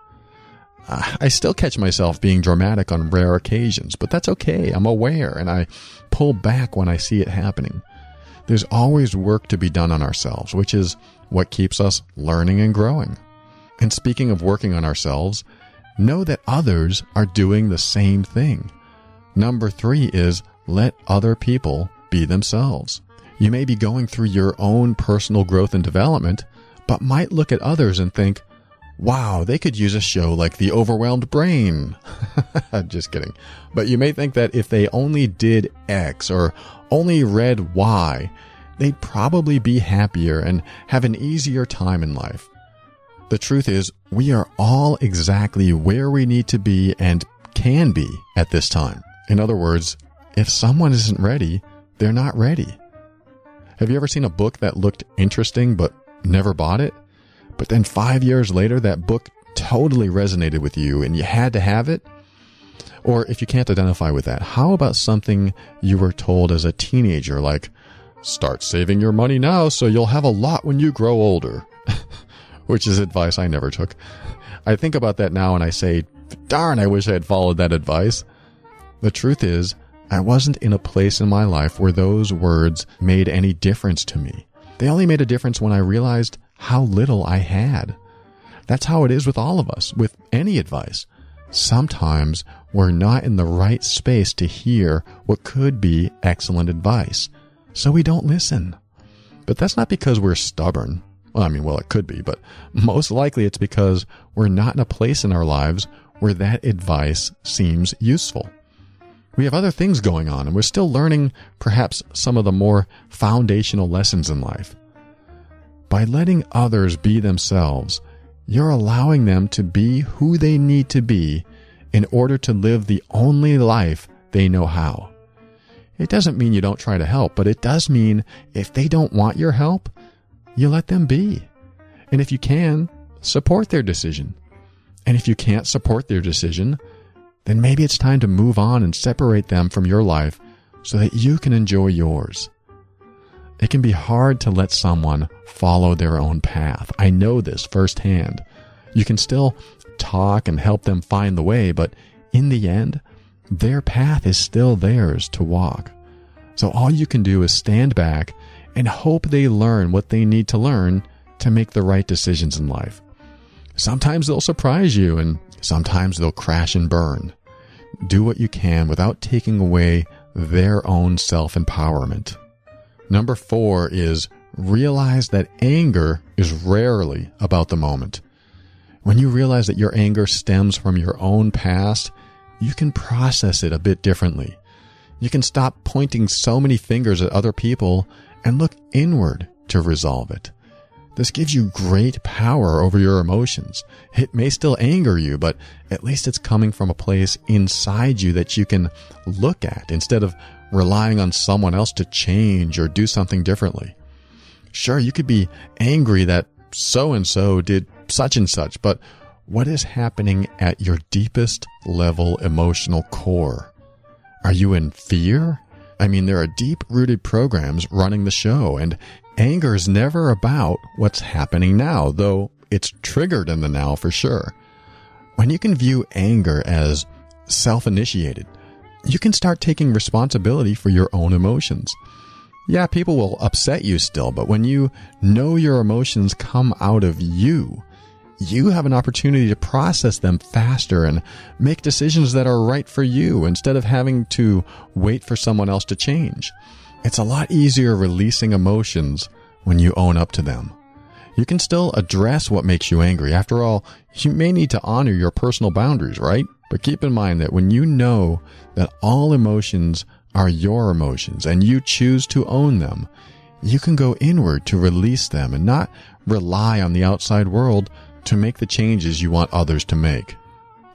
Ah, I still catch myself being dramatic on rare occasions, but that's okay. I'm aware and I pull back when I see it happening. There's always work to be done on ourselves, which is what keeps us learning and growing. And speaking of working on ourselves, know that others are doing the same thing. Number three is let other people be themselves. You may be going through your own personal growth and development, but might look at others and think, wow, they could use a show like The Overwhelmed Brain. Just kidding. But you may think that if they only did X or only read Y, they'd probably be happier and have an easier time in life. The truth is, we are all exactly where we need to be and can be at this time. In other words, if someone isn't ready, they're not ready. Have you ever seen a book that looked interesting but never bought it? But then five years later, that book totally resonated with you and you had to have it? Or if you can't identify with that, how about something you were told as a teenager, like, start saving your money now so you'll have a lot when you grow older? Which is advice I never took. I think about that now and I say, darn, I wish I had followed that advice. The truth is, I wasn't in a place in my life where those words made any difference to me. They only made a difference when I realized how little I had. That's how it is with all of us, with any advice. Sometimes we're not in the right space to hear what could be excellent advice, so we don't listen. But that's not because we're stubborn. Well, I mean, well, it could be, but most likely it's because we're not in a place in our lives where that advice seems useful. We have other things going on, and we're still learning perhaps some of the more foundational lessons in life. By letting others be themselves, you're allowing them to be who they need to be in order to live the only life they know how. It doesn't mean you don't try to help, but it does mean if they don't want your help, you let them be. And if you can, support their decision. And if you can't support their decision, then maybe it's time to move on and separate them from your life so that you can enjoy yours. It can be hard to let someone follow their own path. I know this firsthand. You can still talk and help them find the way, but in the end, their path is still theirs to walk. So all you can do is stand back and hope they learn what they need to learn to make the right decisions in life. Sometimes they'll surprise you and sometimes they'll crash and burn. Do what you can without taking away their own self empowerment. Number four is realize that anger is rarely about the moment. When you realize that your anger stems from your own past, you can process it a bit differently. You can stop pointing so many fingers at other people and look inward to resolve it. This gives you great power over your emotions. It may still anger you, but at least it's coming from a place inside you that you can look at instead of relying on someone else to change or do something differently. Sure, you could be angry that so and so did such and such, but what is happening at your deepest level emotional core? Are you in fear? I mean, there are deep rooted programs running the show, and anger is never about what's happening now, though it's triggered in the now for sure. When you can view anger as self initiated, you can start taking responsibility for your own emotions. Yeah, people will upset you still, but when you know your emotions come out of you, you have an opportunity to process them faster and make decisions that are right for you instead of having to wait for someone else to change. It's a lot easier releasing emotions when you own up to them. You can still address what makes you angry. After all, you may need to honor your personal boundaries, right? But keep in mind that when you know that all emotions are your emotions and you choose to own them, you can go inward to release them and not rely on the outside world to make the changes you want others to make.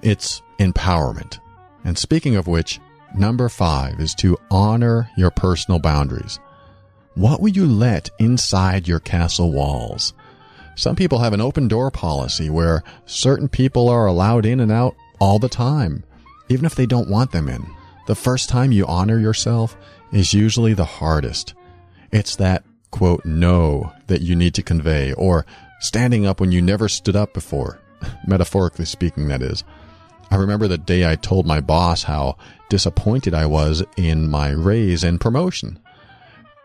It's empowerment. And speaking of which, number five is to honor your personal boundaries. What will you let inside your castle walls? Some people have an open door policy where certain people are allowed in and out all the time, even if they don't want them in. The first time you honor yourself is usually the hardest. It's that, quote, no that you need to convey, or standing up when you never stood up before. Metaphorically speaking, that is. I remember the day I told my boss how disappointed I was in my raise and promotion.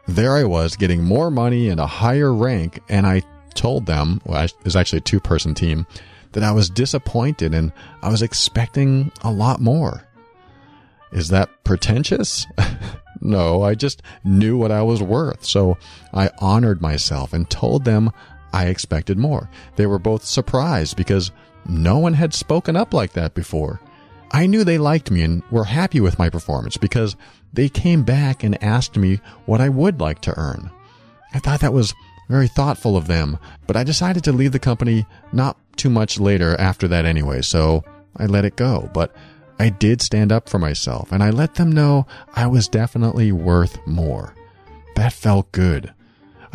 There I was getting more money and a higher rank, and I told them, well, it was actually a two person team, that I was disappointed and I was expecting a lot more. Is that pretentious? no, I just knew what I was worth. So I honored myself and told them I expected more. They were both surprised because no one had spoken up like that before. I knew they liked me and were happy with my performance because they came back and asked me what I would like to earn. I thought that was very thoughtful of them, but I decided to leave the company not too much later after that anyway, so I let it go. But I did stand up for myself and I let them know I was definitely worth more. That felt good.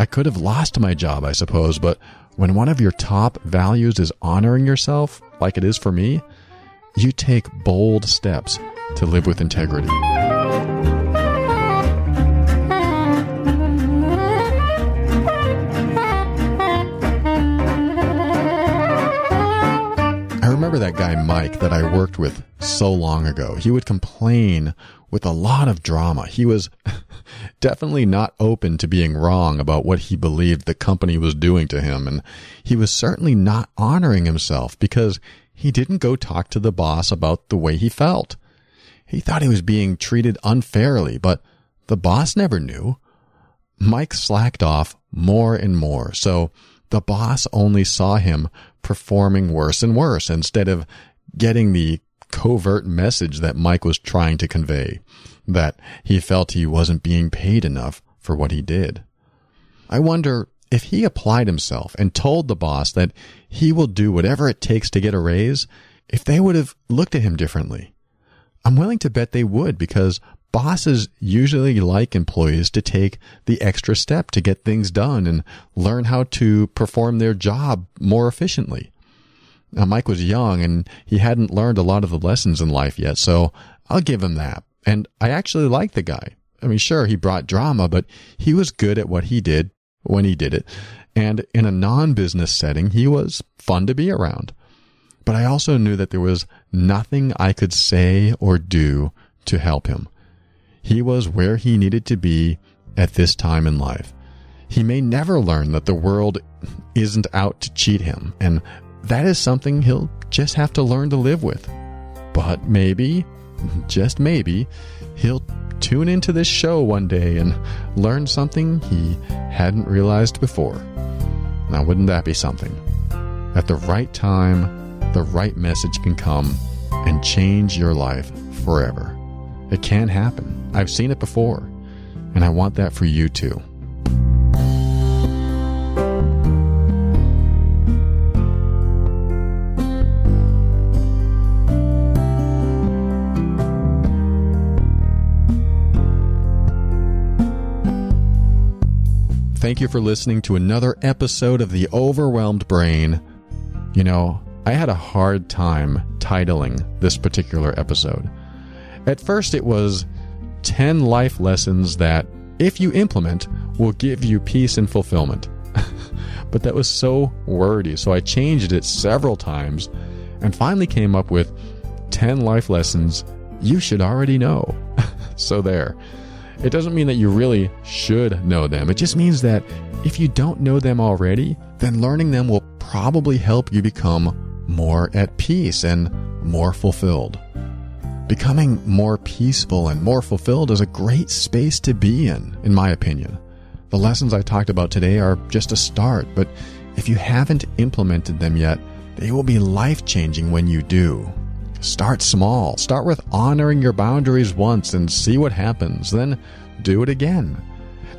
I could have lost my job, I suppose, but when one of your top values is honoring yourself, like it is for me, you take bold steps to live with integrity. I remember that guy Mike that I worked with so long ago. He would complain with a lot of drama. He was definitely not open to being wrong about what he believed the company was doing to him. And he was certainly not honoring himself because he didn't go talk to the boss about the way he felt. He thought he was being treated unfairly, but the boss never knew. Mike slacked off more and more, so the boss only saw him performing worse and worse instead of getting the covert message that Mike was trying to convey that he felt he wasn't being paid enough for what he did. I wonder if he applied himself and told the boss that he will do whatever it takes to get a raise, if they would have looked at him differently. I'm willing to bet they would because bosses usually like employees to take the extra step to get things done and learn how to perform their job more efficiently. Now, Mike was young and he hadn't learned a lot of the lessons in life yet, so I'll give him that. And I actually like the guy. I mean, sure, he brought drama, but he was good at what he did when he did it. And in a non business setting, he was fun to be around. But I also knew that there was nothing I could say or do to help him. He was where he needed to be at this time in life. He may never learn that the world isn't out to cheat him, and that is something he'll just have to learn to live with. But maybe just maybe, he'll tune into this show one day and learn something he hadn't realized before. Now, wouldn't that be something? At the right time, the right message can come and change your life forever. It can happen. I've seen it before, and I want that for you too. Thank you for listening to another episode of The Overwhelmed Brain. You know, I had a hard time titling this particular episode. At first, it was 10 life lessons that, if you implement, will give you peace and fulfillment. but that was so wordy, so I changed it several times and finally came up with 10 life lessons you should already know. so there. It doesn't mean that you really should know them. It just means that if you don't know them already, then learning them will probably help you become more at peace and more fulfilled. Becoming more peaceful and more fulfilled is a great space to be in, in my opinion. The lessons I talked about today are just a start, but if you haven't implemented them yet, they will be life changing when you do. Start small. Start with honoring your boundaries once and see what happens. Then do it again.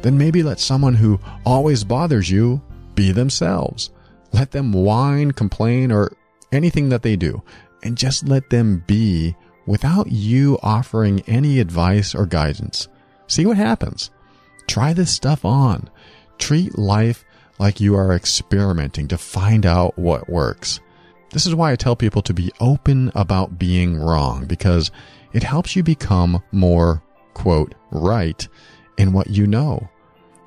Then maybe let someone who always bothers you be themselves. Let them whine, complain, or anything that they do, and just let them be without you offering any advice or guidance. See what happens. Try this stuff on. Treat life like you are experimenting to find out what works. This is why I tell people to be open about being wrong because it helps you become more, quote, right in what you know.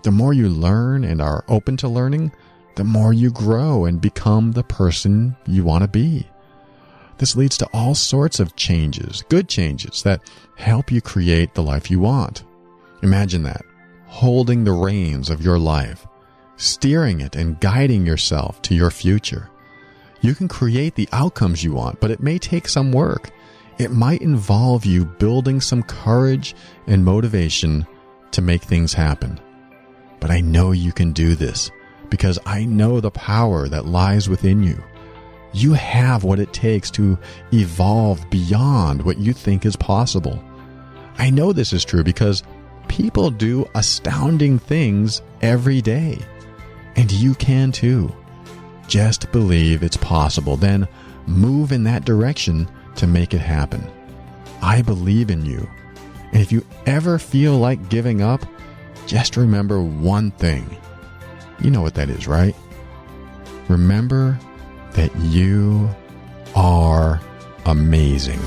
The more you learn and are open to learning, the more you grow and become the person you want to be. This leads to all sorts of changes, good changes that help you create the life you want. Imagine that, holding the reins of your life, steering it and guiding yourself to your future. You can create the outcomes you want, but it may take some work. It might involve you building some courage and motivation to make things happen. But I know you can do this because I know the power that lies within you. You have what it takes to evolve beyond what you think is possible. I know this is true because people do astounding things every day. And you can too. Just believe it's possible, then move in that direction to make it happen. I believe in you. And if you ever feel like giving up, just remember one thing. You know what that is, right? Remember that you are amazing.